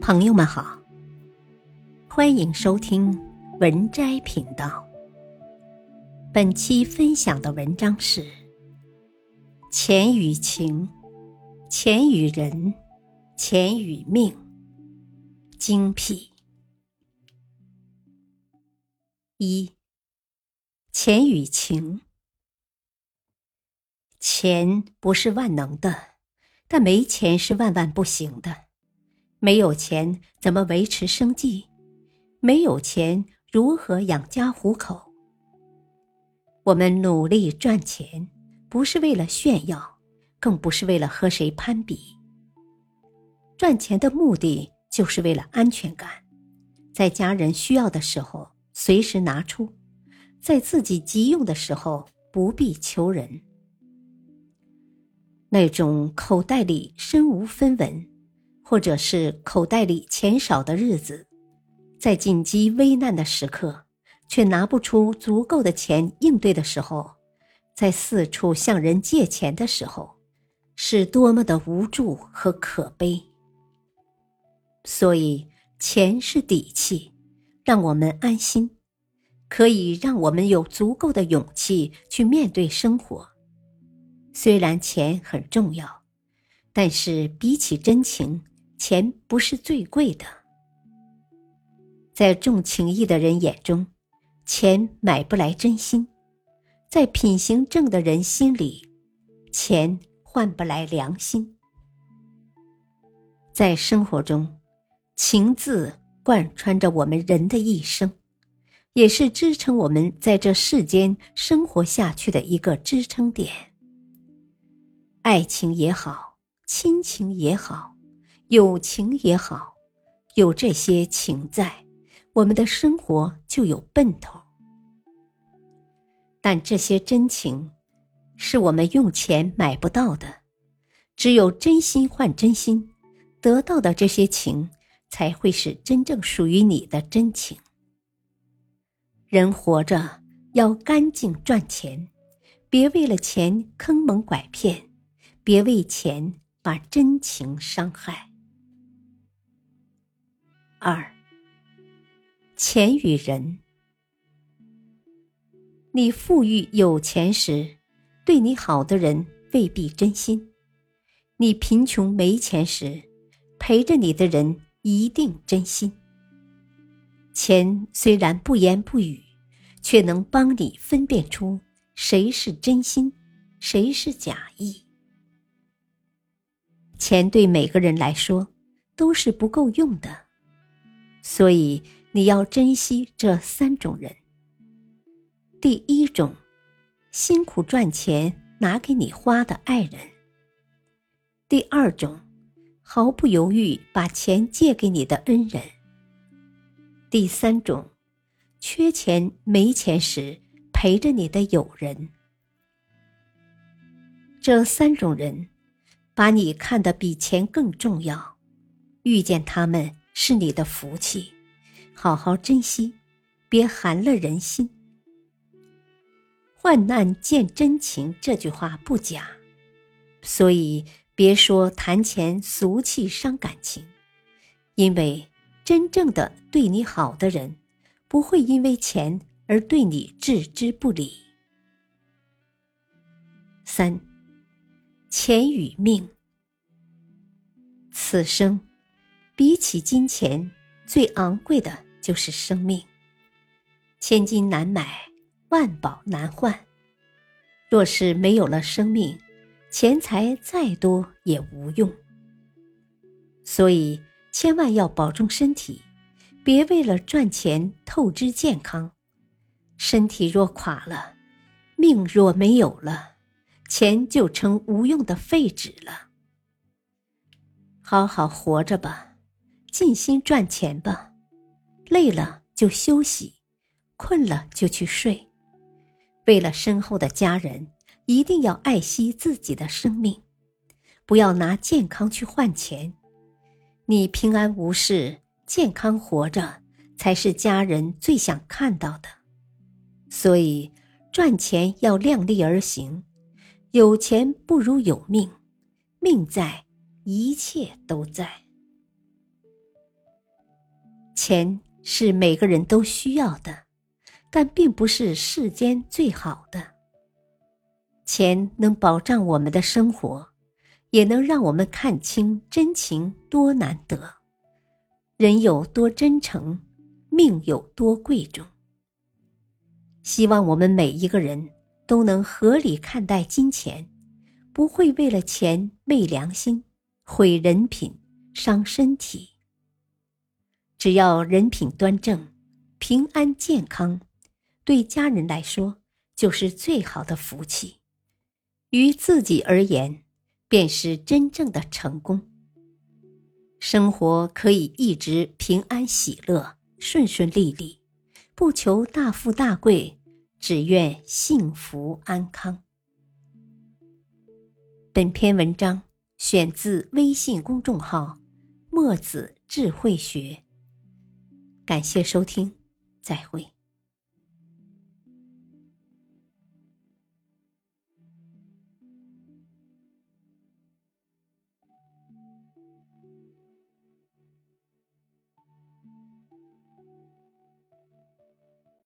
朋友们好，欢迎收听文摘频道。本期分享的文章是：钱与情，钱与人，钱与命。精辟一，钱与情。钱不是万能的，但没钱是万万不行的。没有钱怎么维持生计？没有钱如何养家糊口？我们努力赚钱，不是为了炫耀，更不是为了和谁攀比。赚钱的目的就是为了安全感，在家人需要的时候随时拿出，在自己急用的时候不必求人。那种口袋里身无分文。或者是口袋里钱少的日子，在紧急危难的时刻，却拿不出足够的钱应对的时候，在四处向人借钱的时候，是多么的无助和可悲。所以，钱是底气，让我们安心，可以让我们有足够的勇气去面对生活。虽然钱很重要，但是比起真情。钱不是最贵的，在重情义的人眼中，钱买不来真心；在品行正的人心里，钱换不来良心。在生活中，情字贯穿着我们人的一生，也是支撑我们在这世间生活下去的一个支撑点。爱情也好，亲情也好。友情也好，有这些情在，我们的生活就有奔头。但这些真情，是我们用钱买不到的，只有真心换真心，得到的这些情，才会是真正属于你的真情。人活着要干净赚钱，别为了钱坑蒙拐骗，别为钱把真情伤害。二，钱与人。你富裕有钱时，对你好的人未必真心；你贫穷没钱时，陪着你的人一定真心。钱虽然不言不语，却能帮你分辨出谁是真心，谁是假意。钱对每个人来说都是不够用的。所以你要珍惜这三种人。第一种，辛苦赚钱拿给你花的爱人；第二种，毫不犹豫把钱借给你的恩人；第三种，缺钱没钱时陪着你的友人。这三种人，把你看得比钱更重要，遇见他们。是你的福气，好好珍惜，别寒了人心。患难见真情这句话不假，所以别说谈钱俗气伤感情，因为真正的对你好的人，不会因为钱而对你置之不理。三，钱与命，此生。比起金钱，最昂贵的就是生命。千金难买，万宝难换。若是没有了生命，钱财再多也无用。所以，千万要保重身体，别为了赚钱透支健康。身体若垮了，命若没有了，钱就成无用的废纸了。好好活着吧。尽心赚钱吧，累了就休息，困了就去睡。为了身后的家人，一定要爱惜自己的生命，不要拿健康去换钱。你平安无事、健康活着，才是家人最想看到的。所以，赚钱要量力而行，有钱不如有命，命在，一切都在。钱是每个人都需要的，但并不是世间最好的。钱能保障我们的生活，也能让我们看清真情多难得，人有多真诚，命有多贵重。希望我们每一个人都能合理看待金钱，不会为了钱昧良心、毁人品、伤身体。只要人品端正、平安健康，对家人来说就是最好的福气。于自己而言，便是真正的成功。生活可以一直平安喜乐、顺顺利利，不求大富大贵，只愿幸福安康。本篇文章选自微信公众号“墨子智慧学”。感谢收听，再会。